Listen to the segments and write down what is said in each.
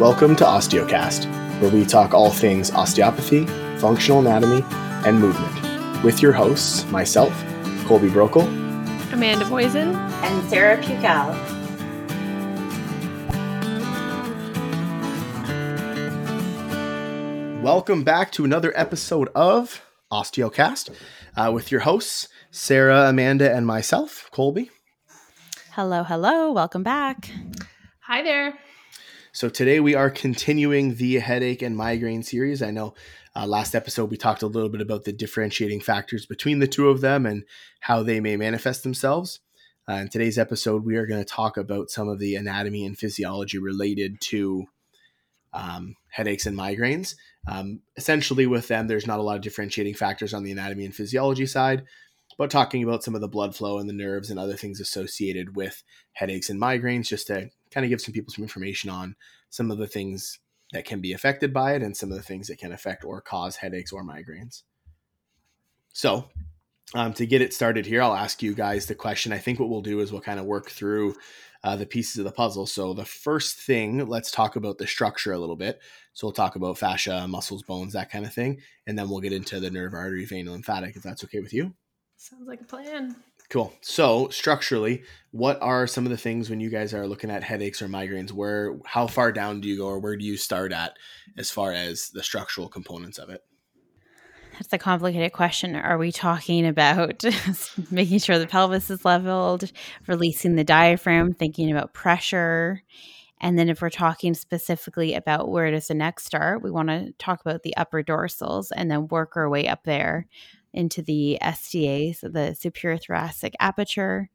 Welcome to Osteocast, where we talk all things osteopathy, functional anatomy, and movement. With your hosts, myself, Colby Brokel, Amanda Boysen, and Sarah Pucal. Welcome back to another episode of Osteocast uh, with your hosts, Sarah, Amanda, and myself, Colby. Hello, hello. Welcome back. Hi there. So today we are continuing the headache and migraine series. I know uh, last episode we talked a little bit about the differentiating factors between the two of them and how they may manifest themselves. Uh, in today's episode, we are going to talk about some of the anatomy and physiology related to um, headaches and migraines. Um, essentially, with them, there's not a lot of differentiating factors on the anatomy and physiology side, but talking about some of the blood flow and the nerves and other things associated with headaches and migraines, just to kind of give some people some information on some of the things that can be affected by it and some of the things that can affect or cause headaches or migraines. So, um, to get it started here, I'll ask you guys the question. I think what we'll do is we'll kind of work through uh, the pieces of the puzzle. So, the first thing, let's talk about the structure a little bit. So, we'll talk about fascia, muscles, bones, that kind of thing. And then we'll get into the nerve, artery, vein, lymphatic, if that's okay with you. Sounds like a plan. Cool. So structurally, what are some of the things when you guys are looking at headaches or migraines? Where, how far down do you go, or where do you start at as far as the structural components of it? That's a complicated question. Are we talking about making sure the pelvis is leveled, releasing the diaphragm, thinking about pressure? And then, if we're talking specifically about where does the neck start, we want to talk about the upper dorsals and then work our way up there into the STA, so the superior thoracic aperture.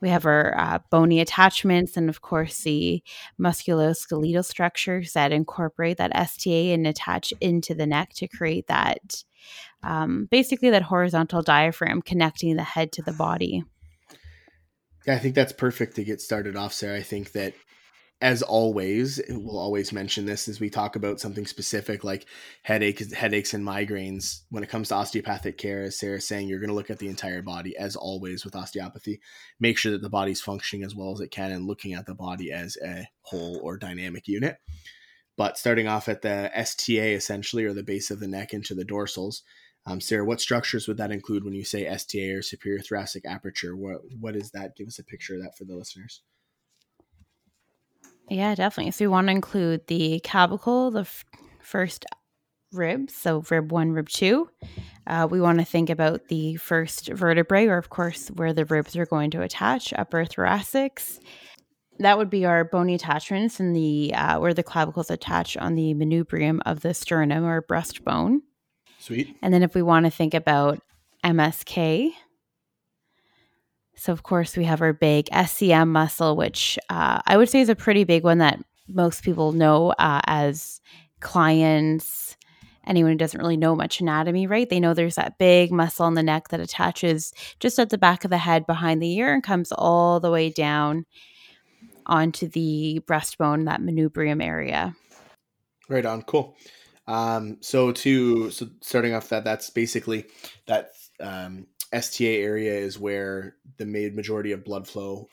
We have our uh, bony attachments and, of course, the musculoskeletal structures that incorporate that STA and attach into the neck to create that um, basically that horizontal diaphragm connecting the head to the body. I think that's perfect to get started off, Sarah. I think that as always, we'll always mention this as we talk about something specific like headaches, headaches and migraines. When it comes to osteopathic care, as Sarah's saying, you're going to look at the entire body as always with osteopathy. Make sure that the body's functioning as well as it can and looking at the body as a whole or dynamic unit. But starting off at the STA essentially, or the base of the neck into the dorsals. Um, Sarah, what structures would that include when you say STA or superior thoracic aperture? What what is that? Give us a picture of that for the listeners. Yeah, definitely. So we want to include the clavicle, the f- first rib, so rib one, rib two. Uh, we want to think about the first vertebrae, or of course, where the ribs are going to attach, upper thoracics. That would be our bony attachments and the uh, where the clavicles attach on the manubrium of the sternum or breastbone. Sweet. And then if we want to think about MSK, so, of course, we have our big SCM muscle, which uh, I would say is a pretty big one that most people know uh, as clients. Anyone who doesn't really know much anatomy, right? They know there's that big muscle in the neck that attaches just at the back of the head behind the ear and comes all the way down onto the breastbone, that manubrium area. Right on. Cool. Um, so to so starting off that that's basically that um, STA area is where the main majority of blood flow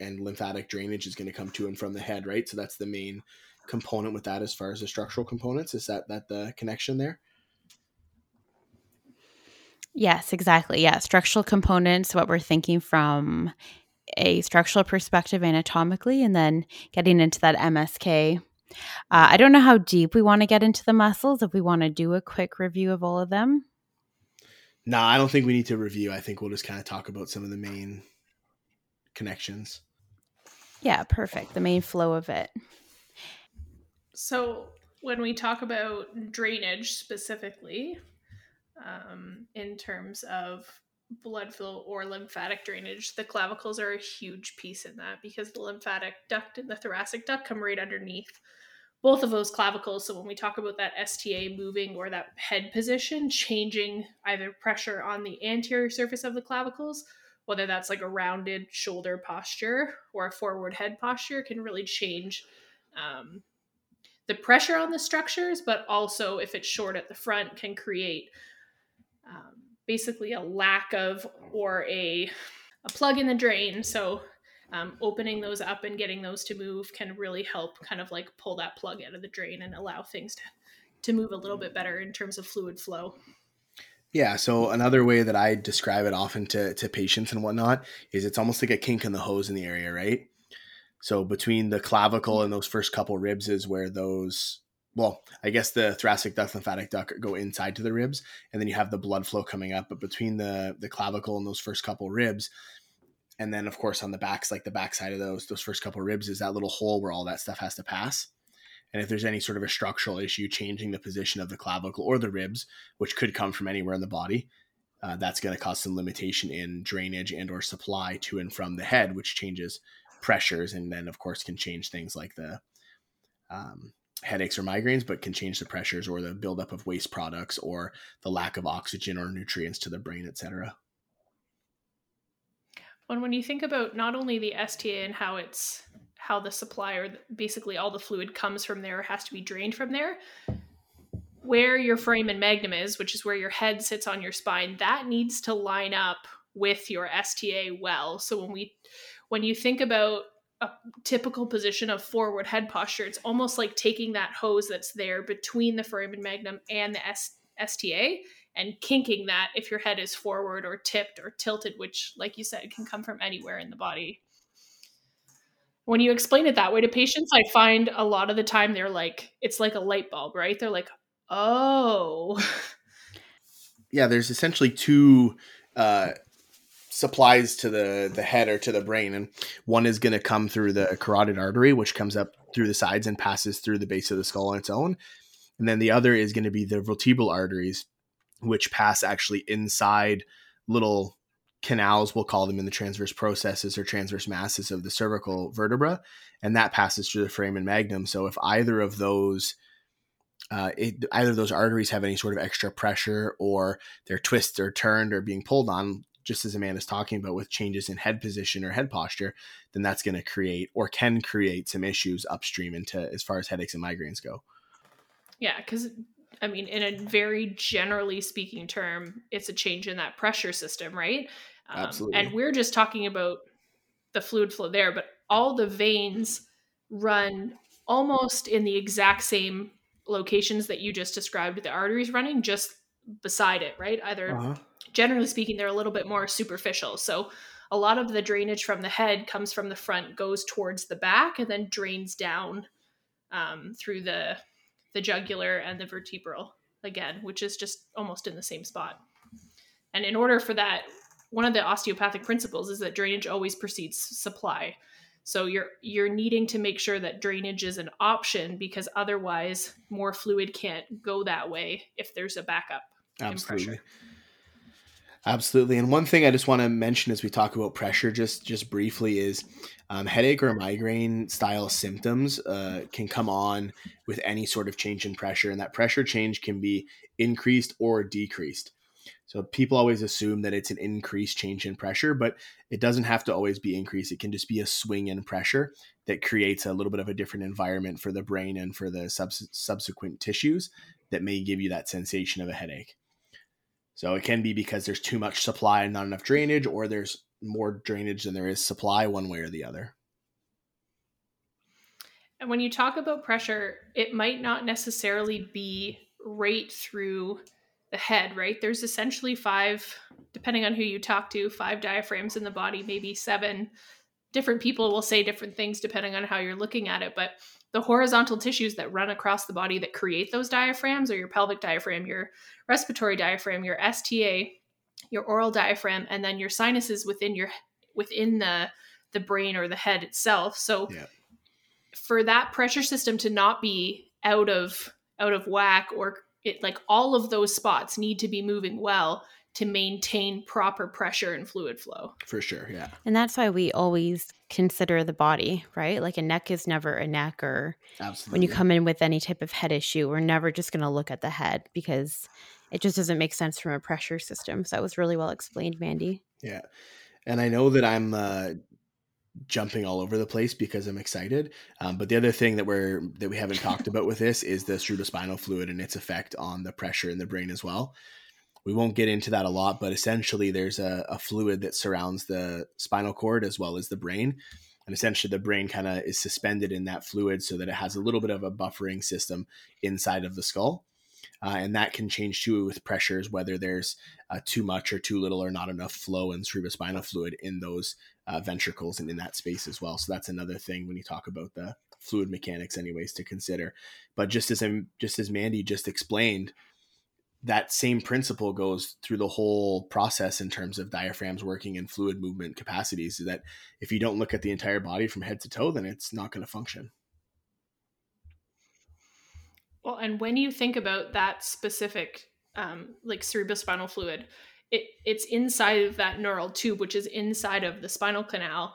and lymphatic drainage is going to come to and from the head, right? So that's the main component with that as far as the structural components. Is that that the connection there? Yes, exactly. Yeah, structural components, what we're thinking from a structural perspective anatomically, and then getting into that MSK. Uh, I don't know how deep we want to get into the muscles, if we want to do a quick review of all of them. No, nah, I don't think we need to review. I think we'll just kind of talk about some of the main connections. Yeah, perfect. The main flow of it. So, when we talk about drainage specifically, um, in terms of blood flow or lymphatic drainage, the clavicles are a huge piece in that because the lymphatic duct and the thoracic duct come right underneath both of those clavicles. So when we talk about that STA moving or that head position, changing either pressure on the anterior surface of the clavicles, whether that's like a rounded shoulder posture or a forward head posture, can really change um, the pressure on the structures, but also if it's short at the front, can create um, basically a lack of or a a plug in the drain. So um, opening those up and getting those to move can really help kind of like pull that plug out of the drain and allow things to, to move a little bit better in terms of fluid flow. Yeah. So another way that I describe it often to, to patients and whatnot is it's almost like a kink in the hose in the area, right? So between the clavicle and those first couple ribs is where those well, I guess the thoracic duct, lymphatic duct go inside to the ribs, and then you have the blood flow coming up. But between the the clavicle and those first couple ribs, and then of course on the backs, like the backside of those those first couple ribs, is that little hole where all that stuff has to pass. And if there's any sort of a structural issue changing the position of the clavicle or the ribs, which could come from anywhere in the body, uh, that's going to cause some limitation in drainage and or supply to and from the head, which changes pressures and then of course can change things like the um, headaches or migraines, but can change the pressures or the buildup of waste products or the lack of oxygen or nutrients to the brain, etc. And when you think about not only the STA and how it's how the supply or basically all the fluid comes from there has to be drained from there, where your foramen magnum is, which is where your head sits on your spine, that needs to line up with your STA well. So when we when you think about a typical position of forward head posture. It's almost like taking that hose that's there between the foramen magnum and the S- STA and kinking that if your head is forward or tipped or tilted, which, like you said, can come from anywhere in the body. When you explain it that way to patients, I find a lot of the time they're like, it's like a light bulb, right? They're like, oh. Yeah, there's essentially two uh, supplies to the the head or to the brain and one is going to come through the carotid artery which comes up through the sides and passes through the base of the skull on its own and then the other is going to be the vertebral arteries which pass actually inside little canals we'll call them in the transverse processes or transverse masses of the cervical vertebra and that passes through the foramen magnum so if either of those uh, it, either of those arteries have any sort of extra pressure or they're twisted or turned or being pulled on just as Amanda's talking about with changes in head position or head posture, then that's going to create or can create some issues upstream into as far as headaches and migraines go. Yeah, because I mean, in a very generally speaking term, it's a change in that pressure system, right? Um, Absolutely. And we're just talking about the fluid flow there, but all the veins run almost in the exact same locations that you just described the arteries running, just beside it, right? Either uh-huh generally speaking, they're a little bit more superficial. So a lot of the drainage from the head comes from the front, goes towards the back, and then drains down um, through the the jugular and the vertebral again, which is just almost in the same spot. And in order for that, one of the osteopathic principles is that drainage always precedes supply. So you're you're needing to make sure that drainage is an option because otherwise more fluid can't go that way if there's a backup Absolutely. Absolutely. And one thing I just want to mention as we talk about pressure, just just briefly, is um, headache or migraine style symptoms uh, can come on with any sort of change in pressure, and that pressure change can be increased or decreased. So people always assume that it's an increased change in pressure, but it doesn't have to always be increased. It can just be a swing in pressure that creates a little bit of a different environment for the brain and for the subs- subsequent tissues that may give you that sensation of a headache. So it can be because there's too much supply and not enough drainage, or there's more drainage than there is supply, one way or the other. And when you talk about pressure, it might not necessarily be right through the head, right? There's essentially five, depending on who you talk to, five diaphragms in the body, maybe seven. Different people will say different things depending on how you're looking at it, but the horizontal tissues that run across the body that create those diaphragms are your pelvic diaphragm, your respiratory diaphragm, your STA, your oral diaphragm, and then your sinuses within your within the the brain or the head itself. So yeah. for that pressure system to not be out of out of whack or it like all of those spots need to be moving well to maintain proper pressure and fluid flow. For sure, yeah. And that's why we always consider the body, right? Like a neck is never a neck or Absolutely. when you come in with any type of head issue, we're never just going to look at the head because it just doesn't make sense from a pressure system. So that was really well explained, Mandy. Yeah. And I know that I'm uh, jumping all over the place because I'm excited. Um, but the other thing that we're that we haven't talked about with this is the cerebrospinal fluid and its effect on the pressure in the brain as well. We won't get into that a lot, but essentially there's a, a fluid that surrounds the spinal cord as well as the brain. And essentially the brain kind of is suspended in that fluid so that it has a little bit of a buffering system inside of the skull. Uh, and that can change too with pressures, whether there's uh, too much or too little or not enough flow in cerebrospinal fluid in those uh, ventricles and in that space as well. So that's another thing when you talk about the fluid mechanics, anyways, to consider. But just as I'm, just as Mandy just explained, that same principle goes through the whole process in terms of diaphragms working and fluid movement capacities. That if you don't look at the entire body from head to toe, then it's not going to function. Well, and when you think about that specific, um, like cerebrospinal fluid, it it's inside of that neural tube, which is inside of the spinal canal.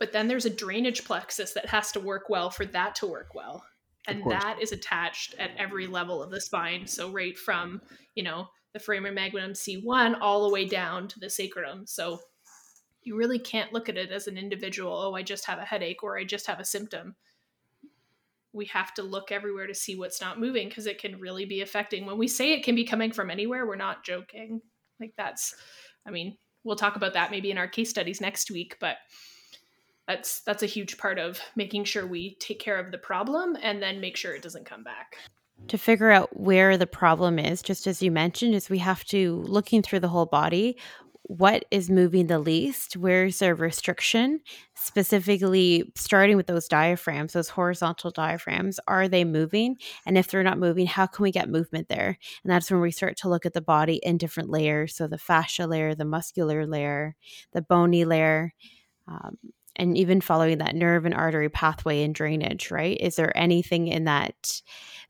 But then there's a drainage plexus that has to work well for that to work well and that is attached at every level of the spine. So right from you know the foramen magnum c1 all the way down to the sacrum. So you really can't look at it as an individual oh i just have a headache or i just have a symptom. We have to look everywhere to see what's not moving because it can really be affecting. When we say it can be coming from anywhere we're not joking. Like that's i mean we'll talk about that maybe in our case studies next week but that's that's a huge part of making sure we take care of the problem and then make sure it doesn't come back. To figure out where the problem is just as you mentioned is we have to looking through the whole body what is moving the least? Where's the restriction? Specifically starting with those diaphragms those horizontal diaphragms are they moving? And if they're not moving how can we get movement there? And that's when we start to look at the body in different layers. So the fascia layer the muscular layer the bony layer um, and even following that nerve and artery pathway and drainage, right? Is there anything in that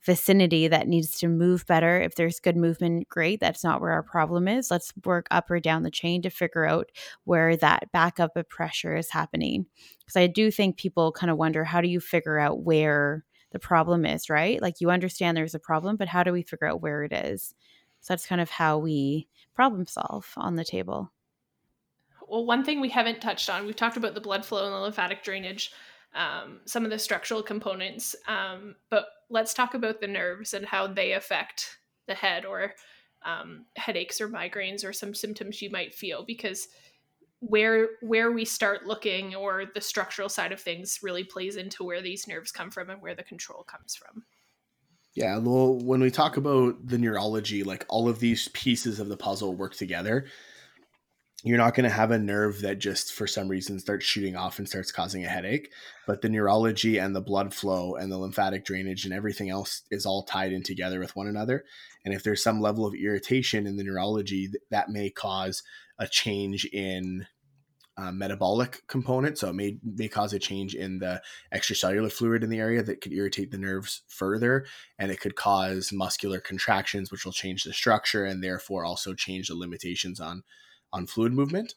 vicinity that needs to move better? If there's good movement, great. That's not where our problem is. Let's work up or down the chain to figure out where that backup of pressure is happening. Because I do think people kind of wonder how do you figure out where the problem is, right? Like you understand there's a problem, but how do we figure out where it is? So that's kind of how we problem solve on the table well, one thing we haven't touched on, we've talked about the blood flow and the lymphatic drainage, um, some of the structural components, um, but let's talk about the nerves and how they affect the head or um, headaches or migraines or some symptoms you might feel because where where we start looking or the structural side of things really plays into where these nerves come from and where the control comes from. Yeah, well, when we talk about the neurology, like all of these pieces of the puzzle work together you're not going to have a nerve that just for some reason starts shooting off and starts causing a headache but the neurology and the blood flow and the lymphatic drainage and everything else is all tied in together with one another and if there's some level of irritation in the neurology that may cause a change in uh, metabolic component so it may may cause a change in the extracellular fluid in the area that could irritate the nerves further and it could cause muscular contractions which will change the structure and therefore also change the limitations on on fluid movement.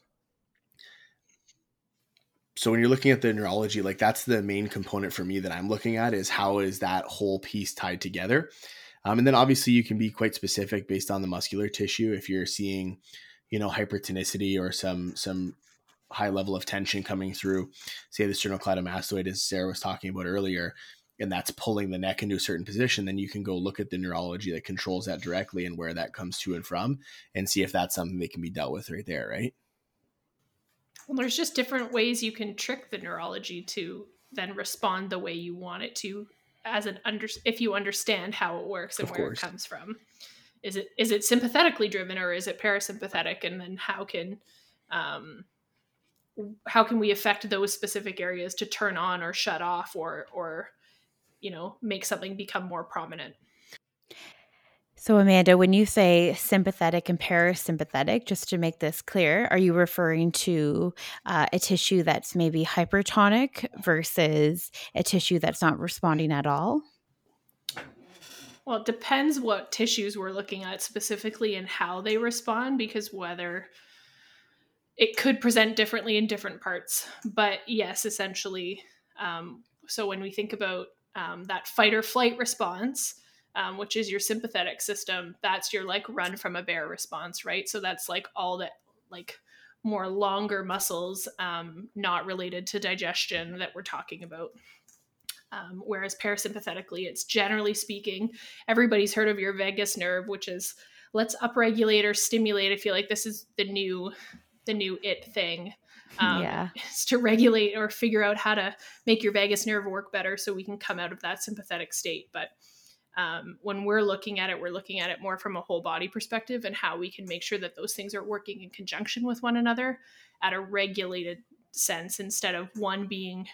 So when you're looking at the neurology, like that's the main component for me that I'm looking at is how is that whole piece tied together. Um, and then obviously you can be quite specific based on the muscular tissue. If you're seeing, you know, hypertonicity or some some high level of tension coming through, say the sternocleidomastoid, as Sarah was talking about earlier, and that's pulling the neck into a certain position, then you can go look at the neurology that controls that directly and where that comes to and from and see if that's something that can be dealt with right there, right? Well, there's just different ways you can trick the neurology to then respond the way you want it to as an under if you understand how it works and of where course. it comes from. Is it is it sympathetically driven or is it parasympathetic and then how can um how can we affect those specific areas to turn on or shut off or or you know make something become more prominent. So amanda when you say sympathetic and parasympathetic just to make this clear are you referring to uh, a tissue that's maybe hypertonic versus a tissue that's not responding at all? Well it depends what tissues we're looking at specifically and how they respond because whether it could present differently in different parts. But yes essentially um, so when we think about um, that fight or flight response um, which is your sympathetic system that's your like run from a bear response right? So that's like all that like more longer muscles um, not related to digestion that we're talking about. Um, whereas parasympathetically it's generally speaking everybody's heard of your vagus nerve which is let's upregulate or stimulate i feel like this is the new the new it thing um, Yeah. is to regulate or figure out how to make your vagus nerve work better so we can come out of that sympathetic state. But um, when we're looking at it we're looking at it more from a whole body perspective and how we can make sure that those things are working in conjunction with one another at a regulated sense instead of one being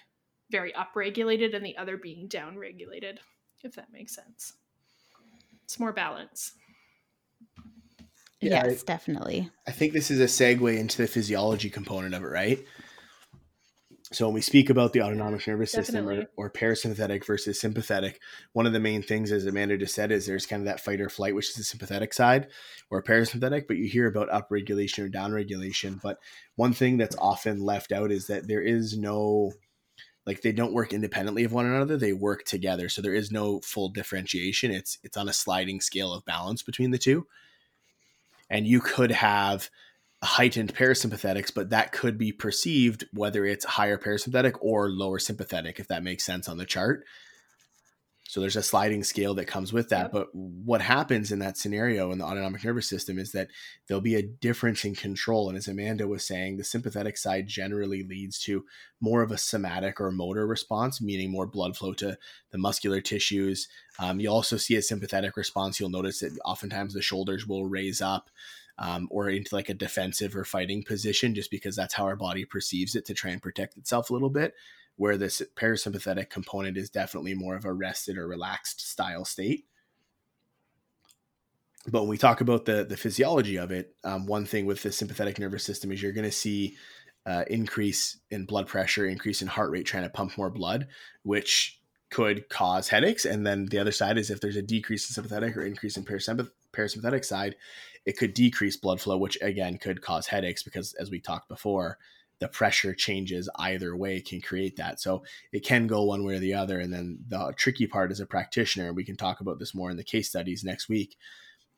very upregulated and the other being downregulated if that makes sense. It's more balance Yeah, yes, definitely. I think this is a segue into the physiology component of it, right? So when we speak about the autonomic nervous system or, or parasympathetic versus sympathetic, one of the main things, as Amanda just said, is there's kind of that fight or flight, which is the sympathetic side, or parasympathetic. But you hear about upregulation or downregulation. But one thing that's often left out is that there is no, like they don't work independently of one another; they work together. So there is no full differentiation. It's it's on a sliding scale of balance between the two and you could have heightened parasympathetics, but that could be perceived whether it's higher parasympathetic or lower sympathetic, if that makes sense on the chart. So there's a sliding scale that comes with that. Yep. But what happens in that scenario in the autonomic nervous system is that there'll be a difference in control. And as Amanda was saying, the sympathetic side generally leads to more of a somatic or motor response, meaning more blood flow to the muscular tissues. Um, you also see a sympathetic response. You'll notice that oftentimes the shoulders will raise up um, or into like a defensive or fighting position, just because that's how our body perceives it to try and protect itself a little bit. Where this parasympathetic component is definitely more of a rested or relaxed style state. But when we talk about the the physiology of it, um, one thing with the sympathetic nervous system is you're going to see uh, increase in blood pressure, increase in heart rate, trying to pump more blood, which could cause headaches. And then the other side is if there's a decrease in sympathetic or increase in parasympath- parasympathetic side, it could decrease blood flow, which again could cause headaches because, as we talked before, the pressure changes either way can create that. So it can go one way or the other. And then the tricky part as a practitioner, and we can talk about this more in the case studies next week,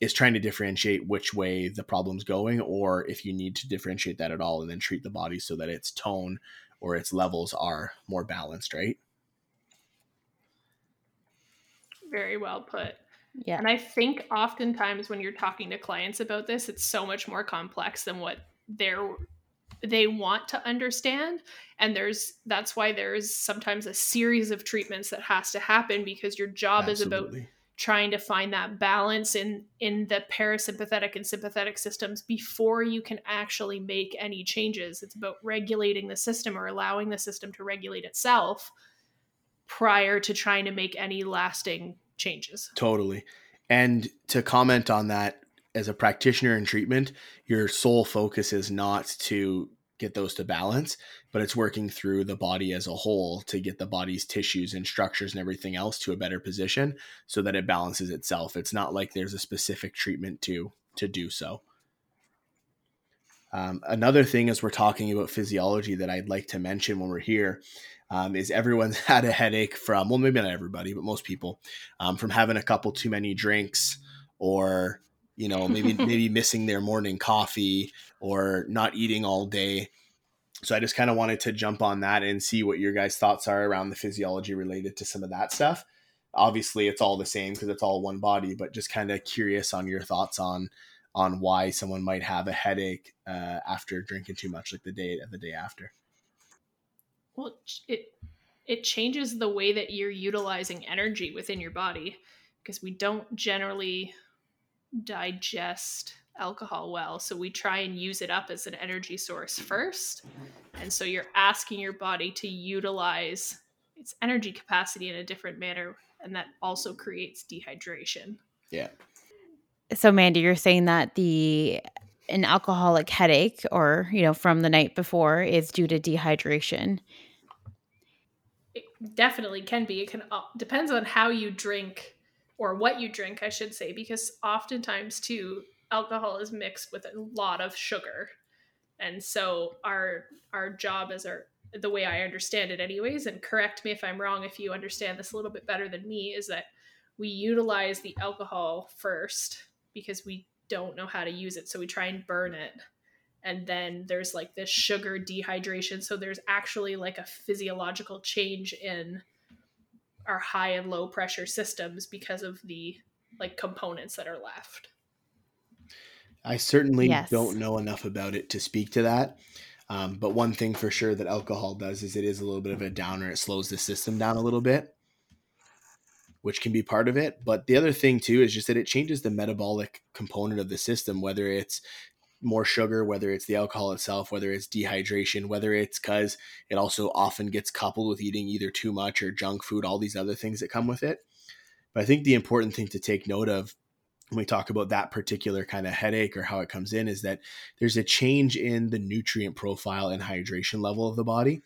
is trying to differentiate which way the problem's going, or if you need to differentiate that at all, and then treat the body so that its tone or its levels are more balanced, right? very well put Yeah. And I think oftentimes when you're talking to clients about this, it's so much more complex than what they're they want to understand. And there's that's why there's sometimes a series of treatments that has to happen because your job is about trying to find that balance in in the parasympathetic and sympathetic systems before you can actually make any changes. It's about regulating the system or allowing the system to regulate itself prior to trying to make any lasting changes. Totally. And to comment on that, as a practitioner in treatment, your sole focus is not to get those to balance, but it's working through the body as a whole to get the body's tissues and structures and everything else to a better position so that it balances itself. It's not like there's a specific treatment to to do so. Um, another thing as we're talking about physiology that I'd like to mention when we're here um, is everyone's had a headache from well maybe not everybody but most people um, from having a couple too many drinks or you know maybe maybe missing their morning coffee or not eating all day. So i just kind of wanted to jump on that and see what your guys thoughts are around the physiology related to some of that stuff. Obviously it's all the same because it's all one body but just kind of curious on your thoughts on on why someone might have a headache uh, after drinking too much like the day the day after. Well it it changes the way that you're utilizing energy within your body because we don't generally digest alcohol well. So we try and use it up as an energy source first. And so you're asking your body to utilize its energy capacity in a different manner and that also creates dehydration. Yeah. So, Mandy, you're saying that the an alcoholic headache or, you know, from the night before is due to dehydration. it definitely can be. It can uh, depends on how you drink or what you drink i should say because oftentimes too alcohol is mixed with a lot of sugar. And so our our job as our the way i understand it anyways and correct me if i'm wrong if you understand this a little bit better than me is that we utilize the alcohol first because we don't know how to use it. So we try and burn it. And then there's like this sugar dehydration. So there's actually like a physiological change in our high and low pressure systems because of the like components that are left I certainly Yes. don't know enough about it to speak to that. Um, but one thing for sure that alcohol does is it is a little bit of a downer. It slows the system down a little bit, which can be part of it. But the other thing too is just that it changes the metabolic component of the system, whether it's more sugar, whether it's the alcohol itself, whether it's dehydration, whether it's because it also often gets coupled with eating either too much or junk food, all these other things that come with it. But I think the important thing to take note of when we talk about that particular kind of headache or how it comes in is that there's a change in the nutrient profile and hydration level of the body.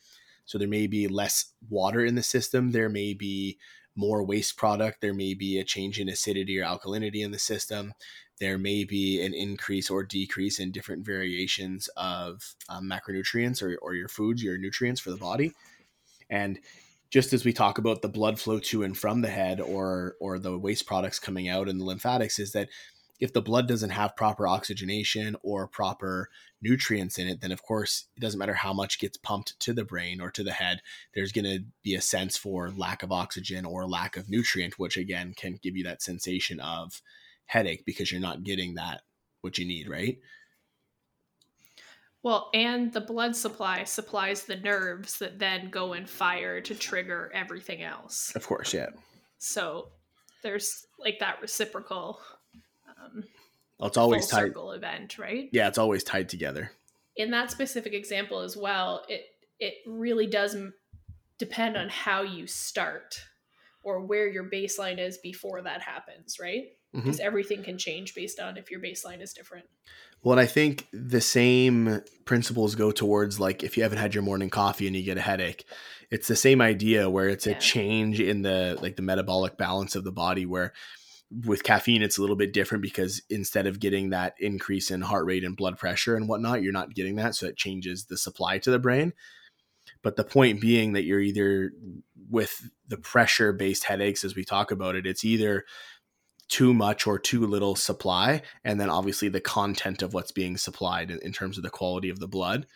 So there may be less water in the system, there may be more waste product, there may be a change in acidity or alkalinity in the system, there may be an increase or decrease in different variations of um, macronutrients or, or your foods, your nutrients for the body. And just as we talk about the blood flow to and from the head or or the waste products coming out in the lymphatics is that if the blood doesn't have proper oxygenation or proper nutrients in it then of course it doesn't matter how much gets pumped to the brain or to the head there's going to be a sense for lack of oxygen or lack of nutrient which again can give you that sensation of headache because you're not getting that what you need right Well, and the blood supply supplies the nerves that then go and fire to trigger everything else. of course yeah So there's like that reciprocal um, well, it's always tied circle event, right? yeah it's always tied together In that specific example as well, it it really does depend on how you start or where your baseline is before that happens, right? Because mm-hmm. everything can change based on if your baseline is different. Well, and I think the same principles go towards like if you haven't had your morning coffee and you get a headache, it's the same idea where it's a change in the like the metabolic balance of the body where with caffeine it's a little bit different because instead of getting that increase in heart rate and blood pressure and whatnot, you're not getting that. So it changes the supply to the brain. But the point being that you're either with the pressure based headaches, as we talk about it, it's either too much or too little supply. And then obviously the content of what's being supplied in, in terms of the quality of the blood.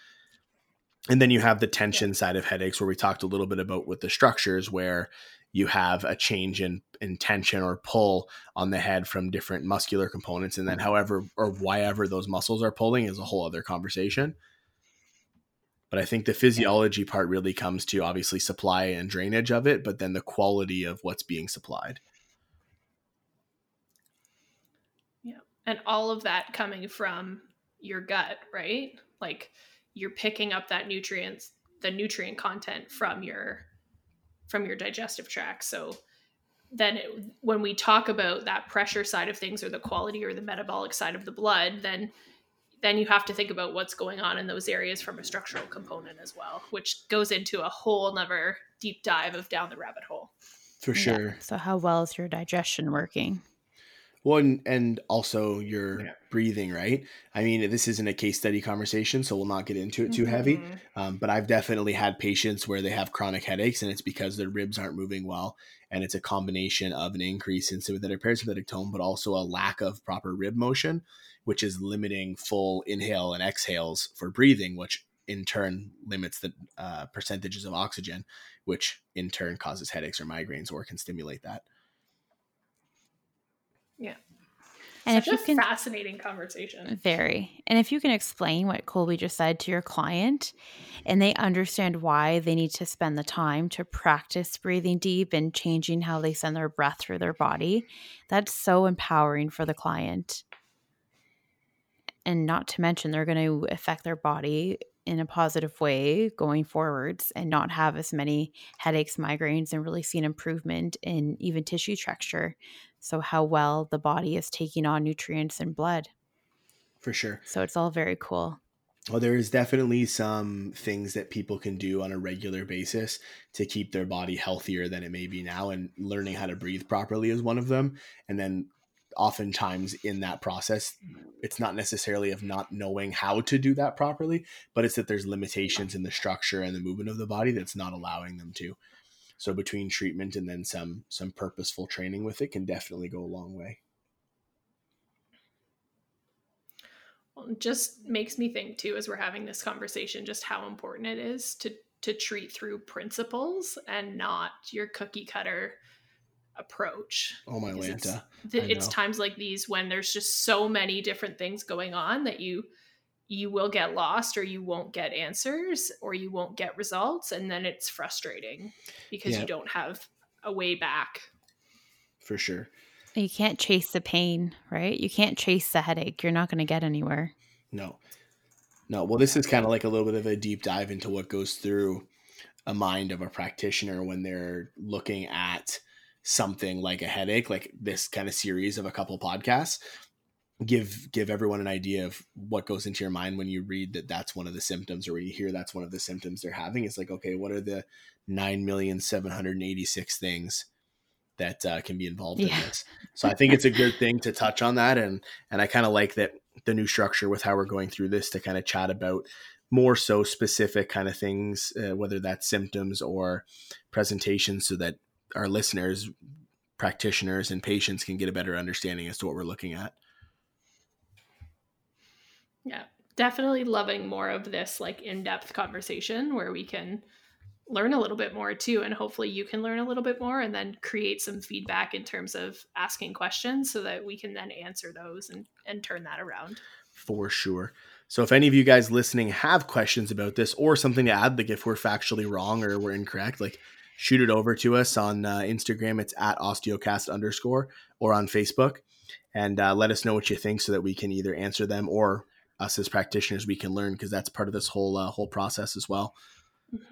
And then you have the tension side of headaches, where we talked a little bit about with the structures, where you have a change in, in tension or pull on the head from different muscular components. And then, mm-hmm. however, or why ever those muscles are pulling is a whole other conversation. But I think the physiology part really comes to obviously supply and drainage of it, but then the quality of what's being supplied. And all of that coming from your gut right like you're picking up that nutrients the nutrient content from your from your digestive tract so then it, when we talk about that pressure side of things or the quality or the metabolic side of the blood then then you have to think about what's going on in those areas from a structural component as well which goes into a whole another deep dive of down the rabbit hole For Yeah. sure. So how well is your digestion working? Well, and, and also your Yeah. breathing, right? I mean, this isn't a case study conversation, so we'll not get into it too heavy. Mhm. Um, but I've definitely had patients where they have chronic headaches, and it's because their ribs aren't moving well, and it's a combination of an increase in sympathetic parasympathetic tone, but also a lack of proper rib motion, which is limiting full inhale and exhales for breathing, which in turn limits the uh, percentages of oxygen, which in turn causes headaches or migraines or can stimulate that. And Such if a can fascinating conversation Very. And if you can explain what Colby just said to your client and they understand why they need to spend the time to practice breathing deep and changing how they send their breath through their body, that's so empowering for the client. And not to mention, they're going to affect their body in a positive way going forwards and not have as many headaches, migraines, and really see an improvement in even tissue texture. So, how well the body is taking on nutrients and blood. For sure. So it's all very cool. Well, there is definitely some things that people can do on a regular basis to keep their body healthier than it may be now, and learning how to breathe properly is one of them. And then, oftentimes in that process, it's not necessarily of not knowing how to do that properly, but it's that there's limitations in the structure and the movement of the body that's not allowing them to. So, between treatment and then some some purposeful training with it can definitely go a long way. Well, it just makes me think too as we're having this conversation just how important it is to to treat through principles and not your cookie cutter approach. Oh my Because it's- Lanta. It's times like these when there's just so many different things going on that you you will get lost or you won't get answers or you won't get results and then it's frustrating because Yeah. you don't have a way back. For sure. You can't chase the pain, right? You can't chase the headache. You're not going to get anywhere. No. No. Well, this is kind of like a little bit of a deep dive into what goes through a mind of a practitioner when they're looking at something like a headache, like this kind of series of a couple podcasts. Give give everyone an idea of what goes into your mind when you read that that's one of the symptoms, or when you hear that's one of the symptoms they're having. It's like, okay, what are the nine million seven hundred eighty six things that uh, can be involved in this? So I think it's a good thing to touch on that, and and I kind of like that the new structure with how we're going through this to kind of chat about more so specific kind of things, uh, whether that's symptoms or presentations, so that our listeners, practitioners, and patients can get a better understanding as to what we're looking at. Yeah. Definitely loving more of this like in-depth conversation where we can learn a little bit more too and hopefully you can learn a little bit more and then create some feedback in terms of asking questions so that we can then answer those and and turn that around. for sure. So if any of you guys listening have questions about this or something to add, like if we're factually wrong or we're incorrect, like shoot it over to us on uh, Instagram. It's at osteocast underscore or on Facebook, and uh, let us know what you think so that we can either answer them or us as practitioners we can learn because that's part of this whole uh, whole process as well.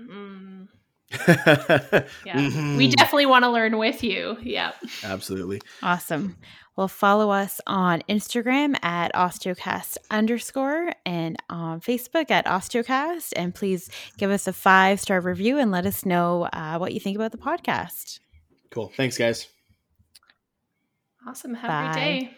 Mm, yeah, yeah. We definitely want to learn with you. Yeah. absolutely. Awesome. Well, follow us on Instagram at osteocast underscore and on Facebook at osteocast. And please give us a five star review and let us know uh, what you think about the podcast. Cool. Thanks, guys. Awesome. Have a great day.